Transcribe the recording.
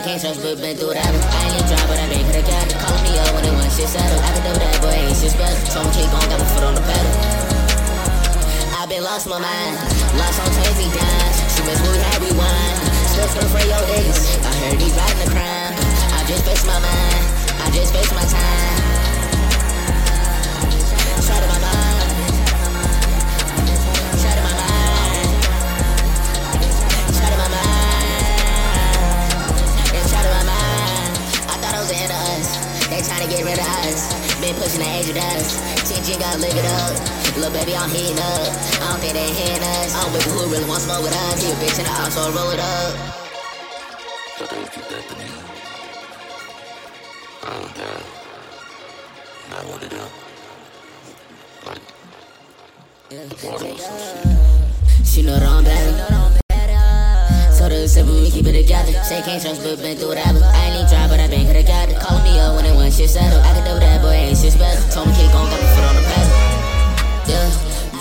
Say can't trust, but been through whatever. I ain't even try, but I been coulda got. Call me up when it want shit settled. I can do that, boy, ain't shit special. So I'ma keep going, got my foot on the pedal. I been lost my mind, lost on crazy dimes. She miss when we had rewind. Still feel for your niggas. I heard he riding the crime. They trying to get rid of us. Been pushing the age of us. TG live it up. Little baby, I'm heating up. I don't think they hitting us. I'm with who really wants smoke with us. He a bitch in the house, so I roll it up. Yo tengo que quitarte, mijo. I don't care. I want it up. Like, water or some shit. She know that I'm better. So the simple, we keep it together. Say can't trust, but been through whatever. I ain't try,